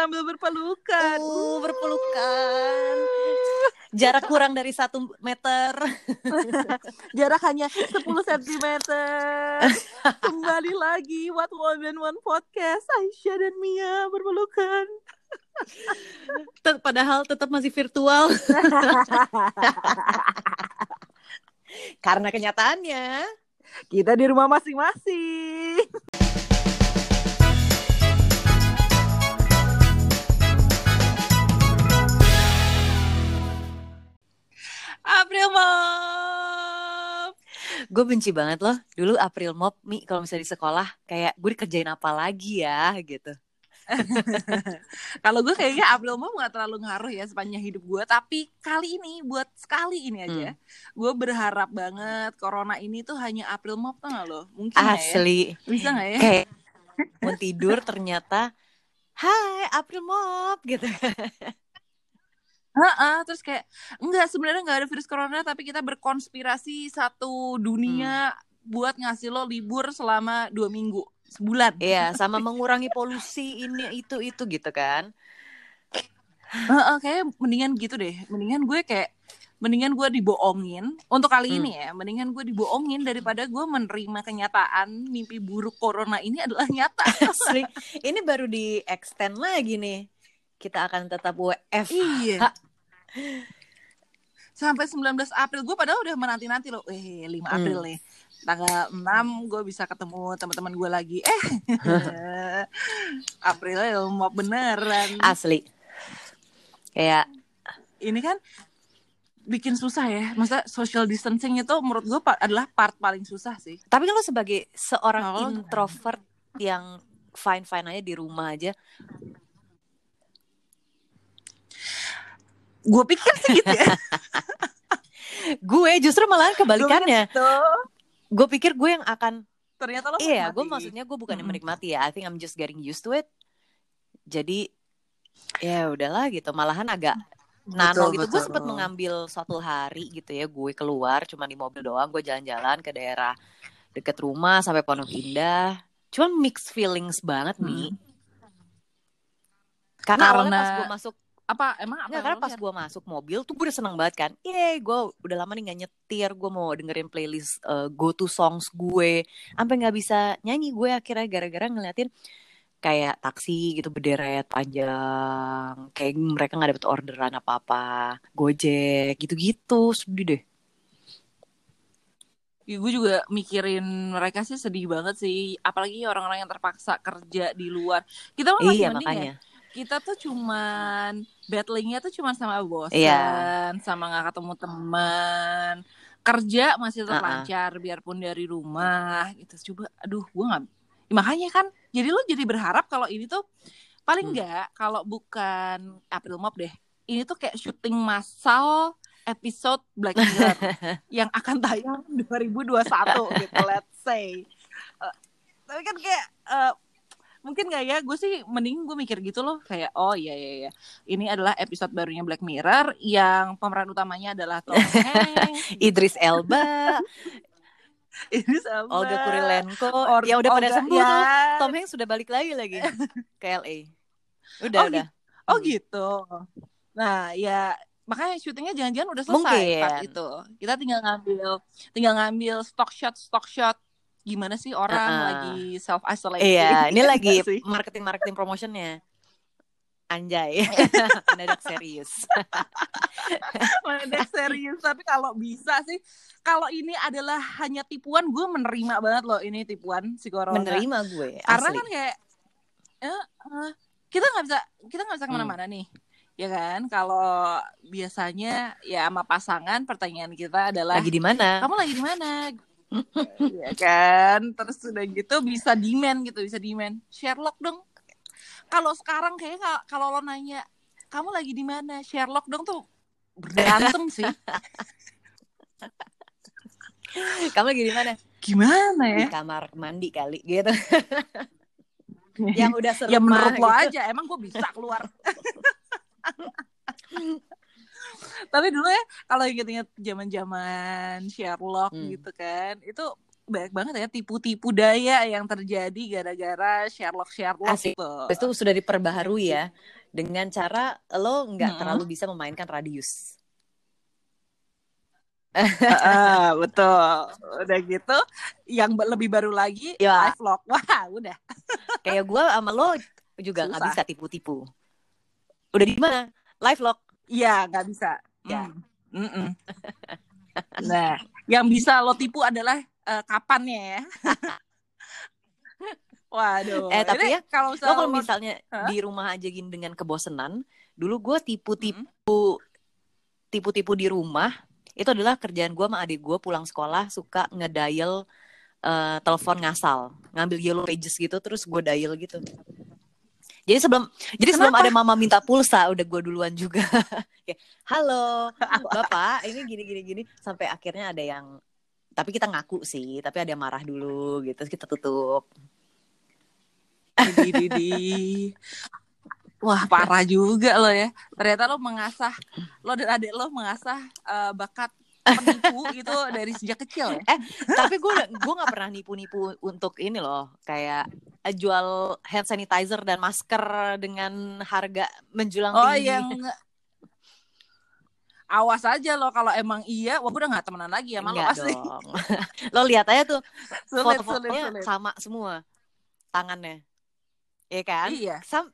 sambil berpelukan. Uh, berpelukan. Jarak kurang dari satu meter. Jarak hanya 10 cm. Kembali lagi What Woman One Podcast. Aisyah dan Mia berpelukan. Padahal tetap masih virtual. Karena kenyataannya Kita di rumah masing-masing. April Mom. gue benci banget loh. Dulu April Mop, Mi, kalau misalnya di sekolah, kayak gue dikerjain apa lagi ya, gitu. Kalau gue kayaknya April Mom gak terlalu ngaruh ya sepanjang hidup gue. Tapi kali ini, buat sekali ini aja. Gue berharap banget Corona ini tuh hanya April Mom tau gak lo? Mungkin nggak ya? Asli. Bisa gak ya? Kayak mau tidur ternyata, Hai April Mop, gitu. Heeh, terus kayak enggak sebenarnya nggak ada virus corona tapi kita berkonspirasi satu dunia buat ngasih lo libur selama dua minggu sebulan. Iya, sama mengurangi polusi ini itu itu gitu kan. Heeh, kayak mendingan gitu deh. Mendingan gue kayak mendingan gue dibohongin untuk kali Hmm. ini ya. Mendingan gue dibohongin daripada gue menerima kenyataan mimpi buruk corona ini adalah nyata. Asli. Ini baru di extend lagi nih. Kita akan tetap WF. iya. Sampai 19 April gue padahal udah menanti-nanti loh. Eh, 5 Hmm. April nih. Tanggal 6 gue bisa ketemu teman-teman gue lagi. Eh. April mau beneran. Asli. Kayak Ini kan bikin susah ya. Masa social distancing itu menurut gue adalah part paling susah sih. Tapi kan lo sebagai seorang Oh, introvert yang fine-fine aja di rumah aja, Gue pikir sih gitu ya. gue justru malahan kebalikannya. Gue pikir gitu. Gue pikir gue yang akan, Ternyata lo iya, gue maksudnya gue bukan yang menikmati ya. I think I'm just getting used to it. Jadi ya udahlah gitu. Malahan agak nano Betul, gitu. Gue sempat mengambil suatu hari gitu ya. Gue keluar cuma di mobil doang. Gue jalan-jalan ke daerah deket rumah sampai Pondok Indah. Cuman mixed feelings banget Hmm. nih. Karena, awalnya Karena- pas gue masuk apa emang apa Nggak, karena pas gue masuk mobil tuh gue udah seneng banget kan. Yeay, gue udah lama nih gak nyetir. Gue mau dengerin playlist uh, go to songs gue. Sampai nggak bisa nyanyi gue akhirnya gara-gara ngeliatin kayak taksi gitu berderet panjang. Kayak mereka nggak dapet orderan apa-apa. Gojek gitu-gitu. Sedih deh. Ya, gue juga mikirin mereka sih sedih banget sih apalagi orang-orang yang terpaksa kerja di luar kita mah masih iya mending ya makanya. Kita tuh cuman battlingnya tuh cuman sama bosan Iya. sama nggak ketemu teman kerja masih tetap Uh-uh. lancar biarpun dari rumah gitu coba aduh gue nggak Ya, makanya kan jadi lo jadi berharap kalau ini tuh paling Hmm. nggak kalau bukan April Mop deh ini tuh kayak syuting massal episode Black Mirror yang akan tayang 2021 gitu let's say Eh, tapi kan kayak eh, mungkin nggak ya gue sih mending gue mikir gitu loh kayak oh iya iya iya ini adalah episode barunya Black Mirror yang pemeran utamanya adalah Tom Hanks Idris Elba, ini sama Olga Kurilenko, Or- ya udah pada Olga- sembuh ya. tuh. Tom Hanks sudah balik lagi lagi ke LA. Udah Oh, udah. oh Hmm. gitu nah ya makanya syutingnya jangan-jangan udah selesai Mungkin. pas itu kita tinggal ngambil tinggal ngambil stock shot stock shot gimana sih orang Uh-uh. lagi self isolate Iya, ini lagi marketing marketing promotionnya. Anjay, mendadak serius. Mendadak serius tapi kalau bisa sih kalau ini adalah hanya tipuan gue menerima banget loh ini tipuan si corona Menerima gue, karena asli. kan kayak eh, eh, kita nggak bisa kita nggak bisa Hmm. ke mana-mana nih ya kan kalau biasanya ya sama pasangan pertanyaan kita adalah Lagi di mana? kamu lagi di mana ya kan terus udah gitu bisa demand gitu bisa demand Sherlock dong kalau sekarang kayaknya ka- kalau lo nanya kamu lagi di mana Sherlock dong tuh berantem sih Kamu lagi di mana? gimana Di ya kamar mandi kali gitu. Yang udah serumah. ya menurut lo gitu. aja emang gue bisa keluar tapi dulu ya kalau inget-inget zaman-zaman Sherlock Hmm. gitu kan itu banyak banget ya tipu-tipu daya yang terjadi gara-gara Sherlock Sherlock Asik. tuh. Itu sudah diperbaharui ya dengan cara lo nggak Mm-mm. terlalu bisa memainkan radius. Ah, betul. Udah gitu, yang lebih baru lagi Ya. live vlog. Wah, udah. Kayak gue sama lo juga nggak bisa tipu-tipu. Udah di mana? Live log. Iya, nggak bisa. Ya. Hmm. Mm-mm. Nah, yang bisa lo tipu adalah eh, kapannya ya. Waduh. Eh, tapi Ini ya, kalau Lo misalnya kalau lo- misalnya Hah? di rumah aja gini dengan kebosenan, dulu gue tipu-tipu Mm. tipu-tipu di rumah itu adalah kerjaan gue sama adik gue pulang sekolah suka ngedial eh, telepon ngasal, ngambil yellow pages gitu terus gue dial gitu. Jadi sebelum jadi sebelum ada mama minta pulsa udah gue duluan juga. Halo, bapak, ini gini gini gini sampai akhirnya ada yang tapi kita ngaku sih, tapi ada yang marah dulu gitu, terus kita tutup. Di, di, di. Wah parah juga lo ya. Ternyata lo mengasah, lo dan adik lo mengasah eh, bakat penipu gitu dari sejak kecil ya. tapi gue gue nggak pernah nipu-nipu untuk ini loh kayak eh, jual hand sanitizer dan masker dengan harga menjulang Oh tinggi yang awas aja lo kalau emang iya, wah gue udah gak temenan lagi lo Enggak pasti. dong lo lihat aja tuh foto-fotonya sama semua tangannya Iya kan Iya. Sam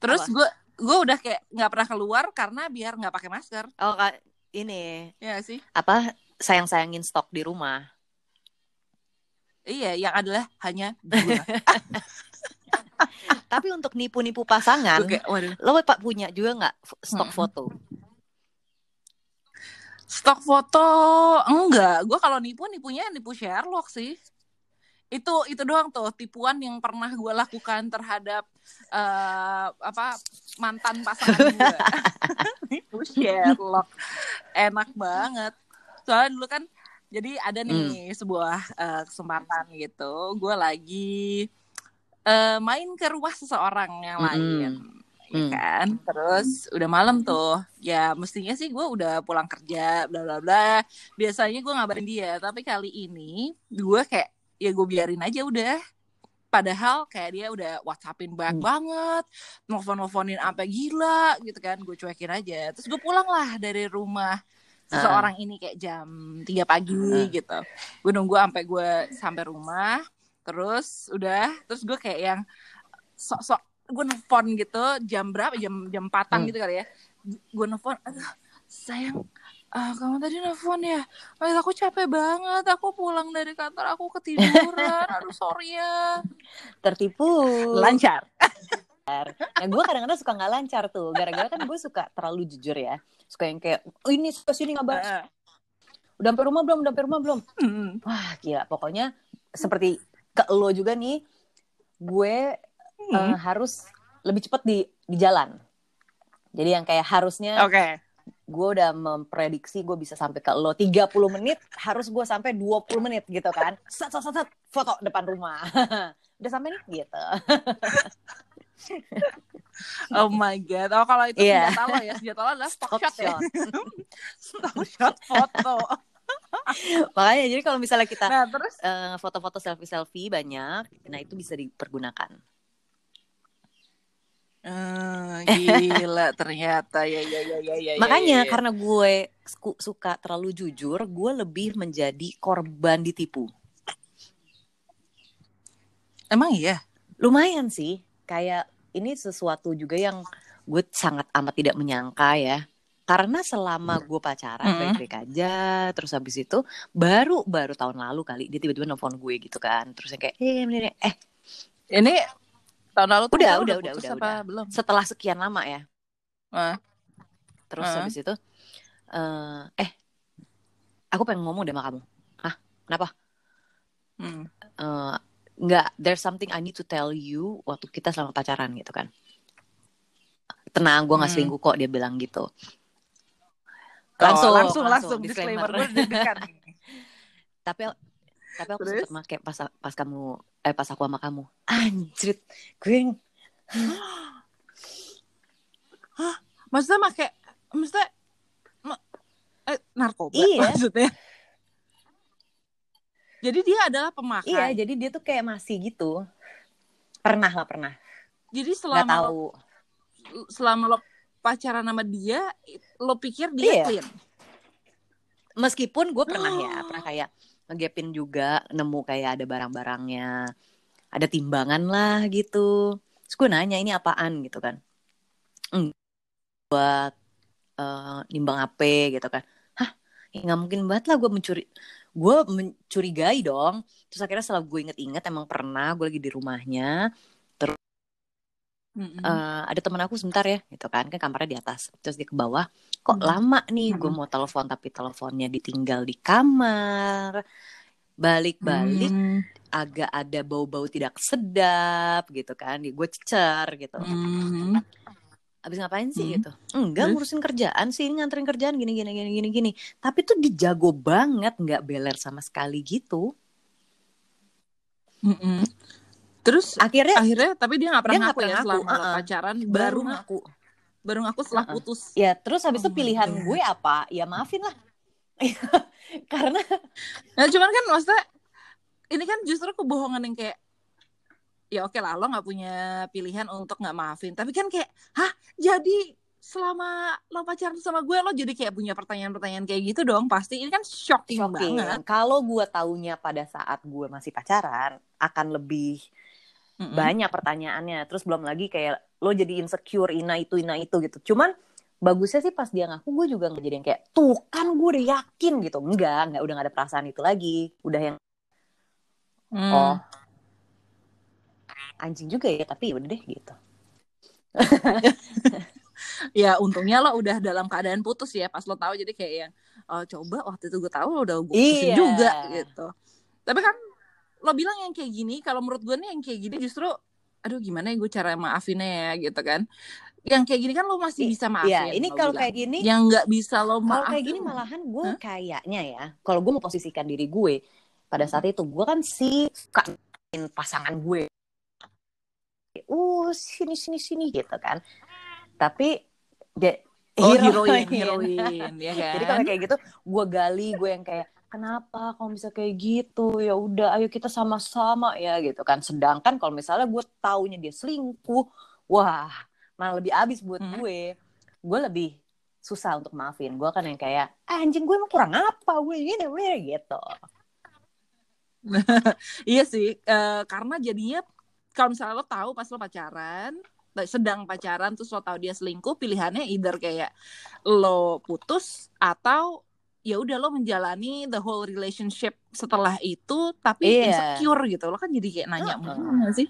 Terus gue gue udah kayak nggak pernah keluar karena biar nggak pakai masker. oh ini Ya sih. apa sayang-sayangin stok di rumah Iya, yang adalah hanya gue. tapi untuk nipu-nipu pasangan waduh. lo pak punya juga nggak stok Mm-mm. foto Stok foto enggak. Gue kalau nipu nipunya nipu Sherlock sih. Itu itu doang tuh tipuan yang pernah gue lakukan terhadap eh, apa mantan pasangan gue. nipu Sherlock. Enak banget. Soalnya dulu kan jadi ada nih sebuah eh, kesempatan gitu. Gue lagi eh, main ke rumah seseorang yang Mm-mm. lain. Ya Hmm. kan, terus udah malam tuh, ya mestinya sih gue udah pulang kerja, bla bla bla. Biasanya gue ngabarin dia, tapi kali ini gue kayak ya gue biarin aja udah. Padahal kayak dia udah WhatsAppin banyak Hmm. banget, nelfon-nelfonin sampai gila gitu kan, gue cuekin aja. Terus gue pulang lah dari rumah seseorang ini kayak jam 3 pagi Uh-uh. gitu. Gue nunggu sampai gue sampai rumah, terus udah, terus gue kayak yang sok-sok gue nelfon gitu jam berapa jam jam empatan Hmm. gitu kali ya gue nelfon aduh sayang ah, kamu tadi nelfon ya Mas, aku capek banget aku pulang dari kantor aku ketiduran aduh sorry ya tertipu lancar Nah, gue kadang-kadang suka nggak lancar tuh. Gara-gara kan gue suka terlalu jujur ya. Suka yang kayak, oh ini suka sini. Heeh. Udah sampai rumah belum? Udah sampai rumah belum? Hmm. Wah gila. Pokoknya seperti ke lo juga nih, gue eh, Hmm. harus lebih cepat di di jalan. Jadi yang kayak harusnya oke gue udah memprediksi gue bisa sampai ke lo 30 menit, harus gue sampai 20 menit gitu kan. Sat, sat, sat, foto depan rumah. udah sampai nih gitu. oh my god oh kalau itu Iya. senjata lo ya senjata lo adalah stock Stock shot ya shot. stock shot foto Makanya jadi kalau misalnya kita nah terus eh, foto-foto selfie-selfie banyak, nah itu bisa dipergunakan. Eh, gila ternyata ya ya ya ya ya ya, Makanya ya, ya. karena gue suka terlalu jujur, gue lebih menjadi korban ditipu. emang iya Lumayan sih, kayak ini sesuatu juga yang gue sangat amat tidak menyangka ya. Karena selama gue pacaran Mm-mm. baik-baik aja, terus habis itu baru baru tahun lalu kali dia tiba-tiba nelfon gue gitu kan, terus yang kayak eh eh Ini tahun lalu tuh Udah, udah, udah, udah, apa udah. belum? setelah sekian lama ya, Ah, terus Ah. habis itu eh eh aku pengen ngomong deh sama kamu. Hah? Kenapa? hmm. nggak there's something I need to tell you waktu kita selama pacaran gitu kan tenang gue nggak Hmm. selingkuh kok dia bilang gitu Oh, langsung langsung, langsung, disclaimer. disclaimer. Nih. tapi tapi aku Terus? sempat make pas pas kamu eh pas aku sama kamu anjrit gue Maksudnya make, maksudnya ma- eh, narkoba Iya. maksudnya. Jadi dia adalah pemakai. Iya, jadi dia tuh kayak masih gitu. Pernah lah, pernah. Jadi Nggak selama lo, tahu. selama lo pacaran sama dia, lo pikir dia Iya. clean. Meskipun gue pernah ya, pernah kayak ngegapin juga, nemu kayak ada barang-barangnya, ada timbangan lah gitu. Terus gue nanya ini apaan gitu kan. "Hmm, buat eh, nimbang HP gitu kan. Hah, ya nggak mungkin banget lah gue mencuri. Gue mencurigai dong. Terus akhirnya setelah gue inget-inget emang pernah gue lagi di rumahnya. Mm-mm. eh, ada teman aku sebentar ya gitu kan kan kamarnya di atas terus dia ke bawah kok Hmm. lama nih gue Hmm. mau telepon tapi teleponnya ditinggal di kamar balik-balik Hmm. agak ada bau-bau tidak sedap gitu kan gue cecer gitu Hmm. abis ngapain sih Hmm. gitu enggak Terus? ngurusin kerjaan sih ini nganterin kerjaan gini gini gini gini gini tapi tuh dijago banget nggak beler sama sekali gitu Mm-mm. Terus akhirnya akhirnya tapi dia nggak pernah Dia nggak ngaku ya ngaku, selama lo uh-uh. pacaran baru baru ngaku ngaku baru ngaku setelah Uh-uh. putus. ya terus habis itu Oh my pilihan God. gue apa ya maafin lah karena Nah cuman kan maksudnya ini kan justru kebohongan yang kayak ya oke lah lo nggak punya pilihan untuk nggak maafin tapi kan kayak hah jadi selama lo pacaran sama gue lo jadi kayak punya pertanyaan-pertanyaan kayak gitu dong pasti ini kan shocking, shocking. banget Kalau gue taunya pada saat gue masih pacaran akan lebih Mm-mm. banyak pertanyaannya. Terus belum lagi kayak lo jadi insecure ina itu ina itu gitu. Cuman bagusnya sih pas dia ngaku gue juga nggak jadi yang kayak tuh kan gue udah yakin gitu. Enggak, enggak udah gak ada perasaan itu lagi. Udah yang Hmm. oh anjing juga ya tapi udah deh gitu. ya untungnya lo udah dalam keadaan putus ya pas lo tahu jadi kayak yang oh, coba waktu itu gue tahu lo udah gue putusin Iya. juga gitu tapi kan lo bilang yang kayak gini kalau menurut gue nih yang kayak gini justru aduh gimana ya gue cara maafinnya ya gitu kan yang kayak gini kan lo masih bisa maafin Iya, ini kalau bilang. kayak gini yang nggak bisa lo Kalau maafin kayak gini malahan gue Hah? kayaknya ya, kalau gue mau posisikan diri gue pada saat itu, gue kan si pasangan gue. Uh, sini sini sini gitu kan. Tapi dia oh heroin. heroin heroin ya kan Jadi kalau kayak gitu, gue gali, gue yang kayak kenapa kamu bisa kayak gitu? Ya udah, ayo kita sama-sama ya gitu kan. Sedangkan kalau misalnya gue taunya dia selingkuh, wah, malah lebih abis buat Hmm. gue. Gue lebih susah untuk maafin. Gue kan yang kayak "Ah, anjing gue emang kurang apa gue gini gue gitu. iya sih eh, karena jadinya kalau misalnya lo tahu pas lo pacaran sedang pacaran terus lo tahu dia selingkuh pilihannya either kayak lo putus atau ya udah lo menjalani the whole relationship setelah itu tapi Iya. insecure gitu lo kan jadi kayak nanya mulu nggak sih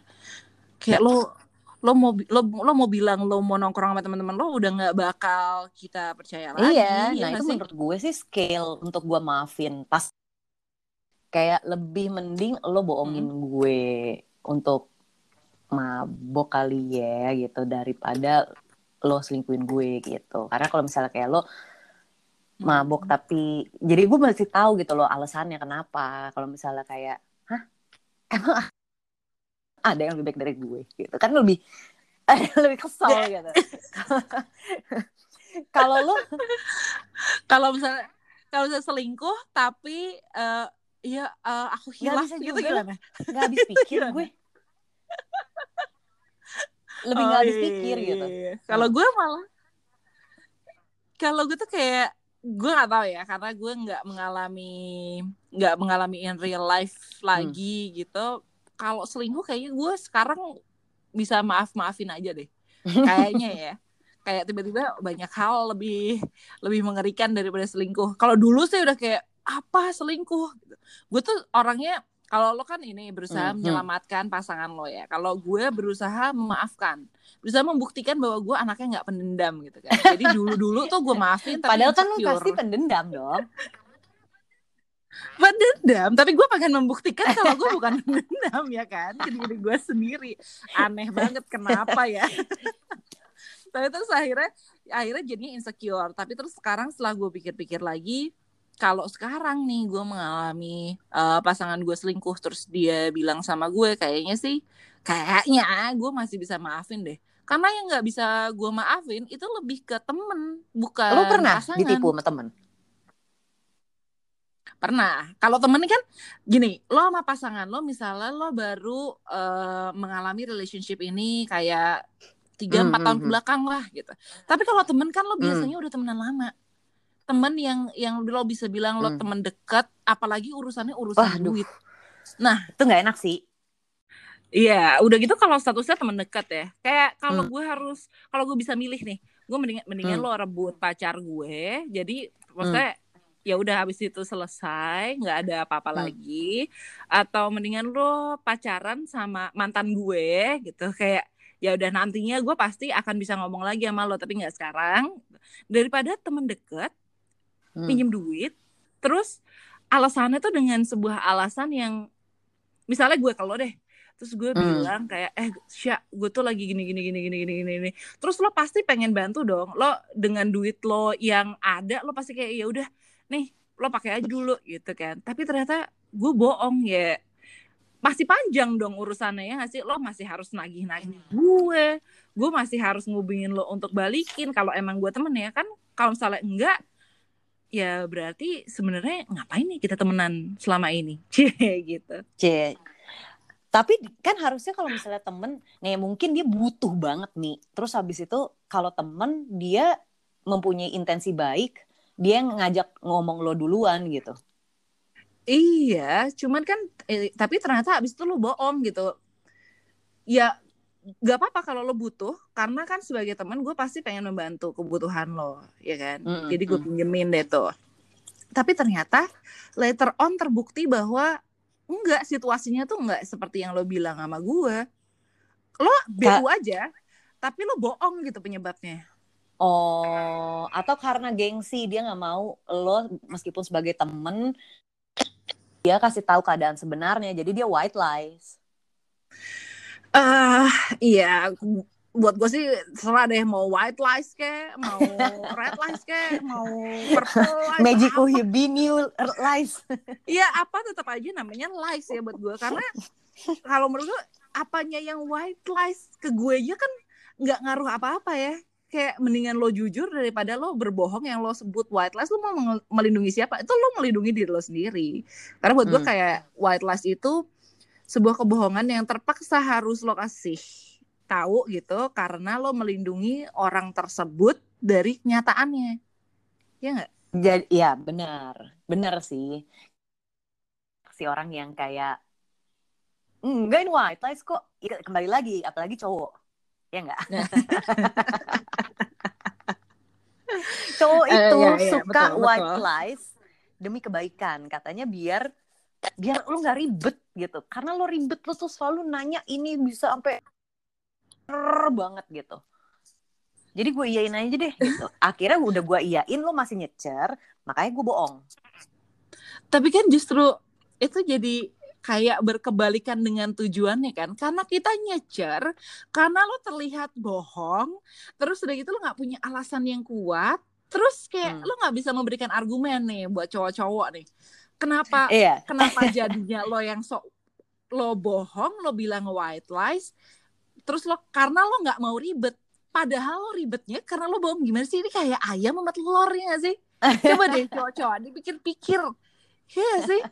kayak lo lo mau lo lo mau bilang lo mau nongkrong sama teman-teman lo udah nggak bakal kita percaya lagi iya, ya nah itu sih? menurut gue sih scale untuk gue maafin pas kayak lebih mending lo bohongin Hmm. gue untuk mabok kali ya gitu daripada lo selingkuhin gue gitu. Karena kalau misalnya kayak lo mabok Hmm. tapi jadi gue masih tahu gitu loh alasannya kenapa. Kalau misalnya kayak hah emang ada yang lebih baik dari gue gitu kan lebih lebih kesel gitu. Kalau lo kalau misalnya kalau misalnya selingkuh tapi eh ya eh, aku hilaf bisa gitu juga. gimana? nggak habis pikir gue lebih Oh, nggak habis iya, pikir iya, gitu iya. Kalau gue malah kalau gue tuh kayak gue nggak tahu ya karena gue nggak mengalami nggak mengalami in real life lagi gitu. Kalau selingkuh kayaknya gue sekarang bisa maaf maafin aja deh. Kayaknya ya. Kayak tiba-tiba banyak hal lebih lebih mengerikan daripada selingkuh. Kalau dulu sih udah kayak apa selingkuh gitu. Gue tuh orangnya kalau lo kan ini berusaha Hmm, hmm. menyelamatkan pasangan lo ya. Kalau gue berusaha memaafkan, berusaha membuktikan bahwa gue anaknya nggak pendendam gitu kan. Jadi dulu-dulu tuh gue maafin tapi padahal kan lo pasti pendendam dong pendendam, tapi gue pengen membuktikan kalau gue bukan pendendam ya kan ke diri gue sendiri. Aneh banget kenapa ya? tapi terus akhirnya akhirnya jadinya insecure. Tapi terus sekarang setelah gue pikir-pikir lagi, kalau sekarang nih gue mengalami eh, pasangan gue selingkuh terus dia bilang sama gue kayaknya sih kayaknya gue masih bisa maafin deh. Karena yang nggak bisa gue maafin itu lebih ke temen bukan lo pernah pasangan. ditipu sama temen Pernah. Kalau temen kan gini, lo sama pasangan lo misalnya lo baru uh, mengalami relationship ini kayak tiga empat tahun mm-hmm. belakang lah gitu. Tapi kalau temen kan lo mm. biasanya mm. udah temenan lama. Temen yang yang lo bisa bilang lo mm. temen dekat, apalagi urusannya urusan Wah, duit. Nah, itu nggak enak sih. Iya, udah gitu kalau statusnya teman dekat ya. Kayak kalau hmm. gue harus, kalau gue bisa milih nih, gue mendingan mendingan hmm. lo rebut pacar gue. Jadi maksudnya hmm ya udah habis itu selesai nggak ada apa-apa hmm. lagi atau mendingan lo pacaran sama mantan gue gitu kayak ya udah nantinya gue pasti akan bisa ngomong lagi sama lo tapi nggak sekarang daripada temen deket hmm. pinjem duit terus alasannya tuh dengan sebuah alasan yang misalnya gue kalau deh terus gue hmm. bilang kayak eh Sya gue tuh lagi gini gini gini gini gini gini. Gini terus lo pasti pengen bantu dong lo dengan duit lo yang ada lo pasti kayak ya udah nih lo pakai aja dulu gitu kan. Tapi ternyata gue bohong ya. Masih panjang dong urusannya ya nggak sih? Lo masih harus nagih nagih gue gue masih harus ngubungin lo untuk balikin kalau emang gue temen ya kan? Kalau misalnya enggak ya berarti sebenarnya ngapain nih kita temenan selama ini? Cie gitu. Cie. Tapi kan harusnya kalau misalnya temen nih mungkin dia butuh banget nih. Terus habis itu kalau temen dia mempunyai intensi baik dia ngajak ngomong lo duluan gitu. Iya cuman kan eh, tapi ternyata abis itu lo bohong gitu. Ya gak apa-apa kalau lo butuh karena kan sebagai teman gue pasti pengen membantu kebutuhan lo ya kan? Mm -hmm. jadi gue pinjemin deh tuh. Tapi ternyata later on terbukti bahwa enggak situasinya tuh enggak seperti yang lo bilang sama gue. Lo BU aja tapi lo bohong gitu penyebabnya. Oh, atau karena gengsi dia nggak mau lo meskipun sebagai temen dia kasih tahu keadaan sebenarnya, jadi dia white lies. Ah, uh, iya, buat gue sih serah deh mau white lies ke, mau red lies ke, mau purple lies. Magic new lies. Iya, apa tetap aja namanya lies ya buat gue karena kalau menurut gue apanya yang white lies ke gue aja kan nggak ngaruh apa-apa ya kayak mendingan lo jujur daripada lo berbohong yang lo sebut white lies lo mau melindungi siapa itu lo melindungi diri lo sendiri karena buat gue hmm. kayak white lies itu sebuah kebohongan yang terpaksa harus lo kasih tahu gitu karena lo melindungi orang tersebut dari kenyataannya. Ya nggak? Jadi ya benar. Benar sih. Si orang yang kayak enggak ini white lies kok. Kembali lagi apalagi cowok. Ya enggak cowok eh, itu uh, ya, ya, suka betul, white betul. lies demi kebaikan. Katanya biar biar lu nggak ribet gitu. Karena lo ribet lo tuh selalu nanya ini bisa sampai banget gitu. Jadi gue iyain aja deh gitu. Akhirnya udah gue iyain lo masih nyecer makanya gue bohong. Tapi kan justru itu jadi kayak berkebalikan dengan tujuannya kan. Karena kita nyecer karena lo terlihat bohong terus udah gitu lo nggak punya alasan yang kuat terus kayak hmm. lo nggak bisa memberikan argumen nih buat cowok-cowok nih kenapa iya. kenapa jadinya lo yang sok lo bohong lo bilang white lies terus lo karena lo nggak mau ribet. Padahal lo ribetnya karena lo bohong. Gimana sih? Ini kayak ayam sama telurnya sih? Coba deh cowok-cowok dipikir-pikir. Iya sih?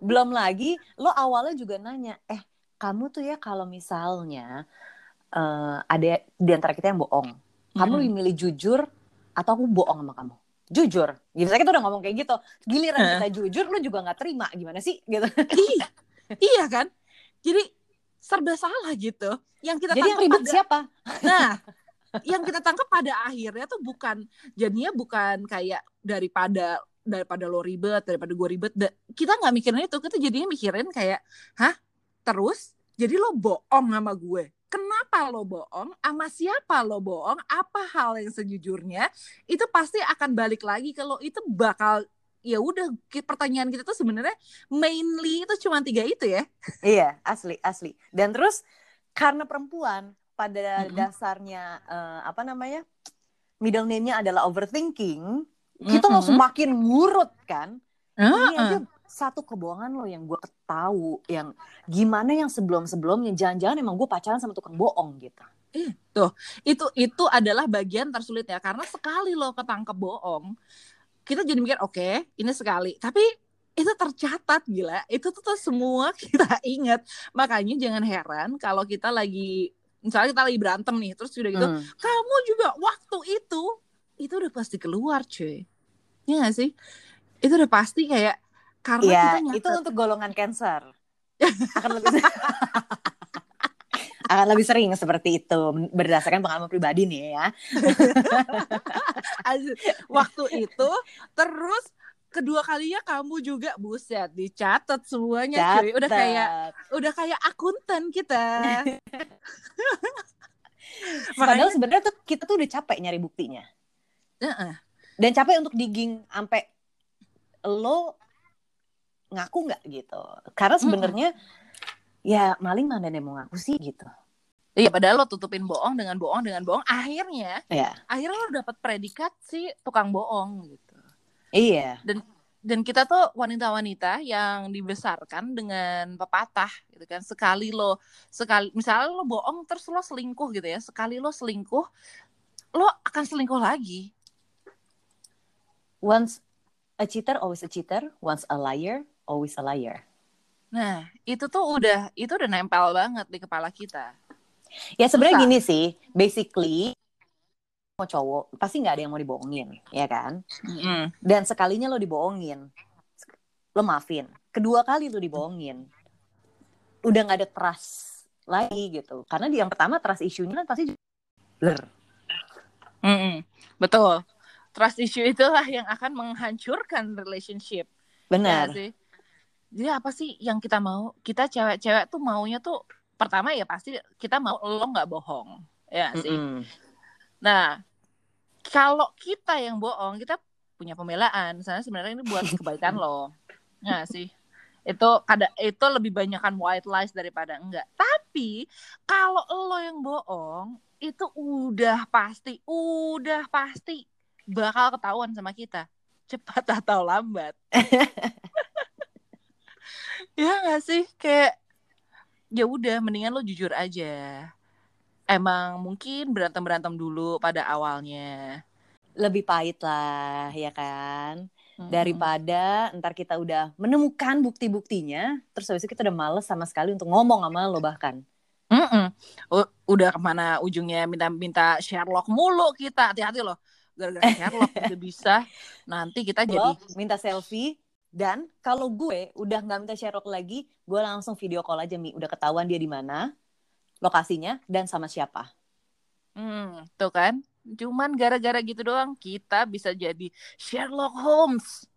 Belum lagi lo awalnya juga nanya, eh kamu tuh ya kalau misalnya uh, ada di antara kita yang bohong, kamu lebih milih jujur atau aku bohong sama kamu? Jujur. Gitu kita udah ngomong kayak gitu. Giliran kita jujur, lo juga nggak terima. Gimana sih? Gitu. iya, iya kan? Jadi serba salah gitu. Yang kita Jadi yang ribet pada... siapa? Nah, yang kita tangkap pada akhirnya tuh bukan jadinya bukan kayak daripada daripada lo ribet daripada gue ribet da kita nggak mikirin itu kita jadinya mikirin kayak hah terus jadi lo bohong sama gue kenapa lo bohong sama siapa lo bohong apa hal yang sejujurnya itu pasti akan balik lagi kalau itu bakal ya udah pertanyaan kita tuh sebenarnya mainly itu cuma tiga itu ya iya asli asli dan terus karena perempuan pada mm -hmm. dasarnya uh, apa namanya middle name-nya adalah overthinking kita mm-hmm. langsung makin ngurut kan uh-uh. ini aja satu kebohongan lo yang gue ketahu yang gimana yang sebelum sebelumnya jangan-jangan emang gue pacaran sama tukang bohong gitu. Tuh. Itu itu adalah bagian tersulit ya karena sekali lo ketangkep bohong kita jadi mikir oke ini sekali. Tapi itu tercatat gila. Itu tuh, tuh semua kita ingat. Makanya jangan heran kalau kita lagi misalnya kita lagi berantem nih terus udah gitu Hmm. kamu juga waktu itu itu udah pasti keluar cuy. Ya gak sih? Itu udah pasti kayak karena Iya, kita itu nyatet untuk golongan cancer. Akan lebih akan lebih sering seperti itu berdasarkan pengalaman pribadi nih ya. Waktu itu terus kedua kalinya kamu juga buset dicatat semuanya cuy udah kayak Catat. udah kayak akuntan kita Padahal sebenarnya tuh kita tuh udah capek nyari buktinya. Heeh. Dan capek untuk digging sampai lo ngaku nggak gitu. Karena sebenarnya ya maling mana yang mau ngaku sih gitu. Iya, padahal lo tutupin bohong dengan bohong dengan bohong, akhirnya, Ya. akhirnya lo dapat predikat si tukang bohong gitu. Iya. Dan kita tuh wanita-wanita yang dibesarkan dengan pepatah gitu kan. Sekali lo, sekali, misalnya lo bohong terus lo selingkuh gitu ya. Sekali lo selingkuh, lo akan selingkuh lagi. Once a cheater always a cheater, once a liar always a liar. Nah, itu tuh udah, itu udah nempel banget di kepala kita. Ya sebenarnya gini sih, basically mau cowok pasti nggak ada yang mau dibohongin, ya kan? Mm-mm. Dan sekalinya lo dibohongin, lo maafin. Kedua kali lo dibohongin, udah nggak ada trust lagi gitu. Karena di yang pertama trust issue-nya kan pasti blur. Mm-mm. Betul. Trust issue itulah yang akan menghancurkan relationship. Ya Benar. sih. Jadi apa sih yang kita mau? Kita cewek-cewek tuh maunya tuh pertama ya pasti kita mau lo nggak bohong, ya sih. Mm-mm. Nah, kalau kita yang bohong, kita punya pembelaan. Misalnya sebenarnya ini buat kebaikan lo, ya sih. Itu kada itu lebih banyakkan white lies daripada enggak. Tapi kalau lo yang bohong, itu udah pasti, udah pasti bakal ketahuan sama kita cepat atau lambat. ya nggak sih kayak ya udah mendingan lo jujur aja. Emang mungkin berantem berantem dulu pada awalnya. Lebih pahit lah, ya kan? Mm-mm. Daripada ntar kita udah menemukan bukti-buktinya, terus habis itu kita udah males sama sekali untuk ngomong sama lo bahkan. Mm-mm. Udah ke mana ujungnya minta-minta Sherlock mulu kita hati-hati loh gara-gara Sherlock bisa bisa nanti kita jadi Lo minta selfie, dan kalau gue udah nggak minta Sherlock lagi, gue langsung video call aja Mi. Udah ketahuan dia di mana, lokasinya, dan sama siapa. hmm, tuh kan cuman gara-gara gitu doang kita bisa jadi Sherlock Holmes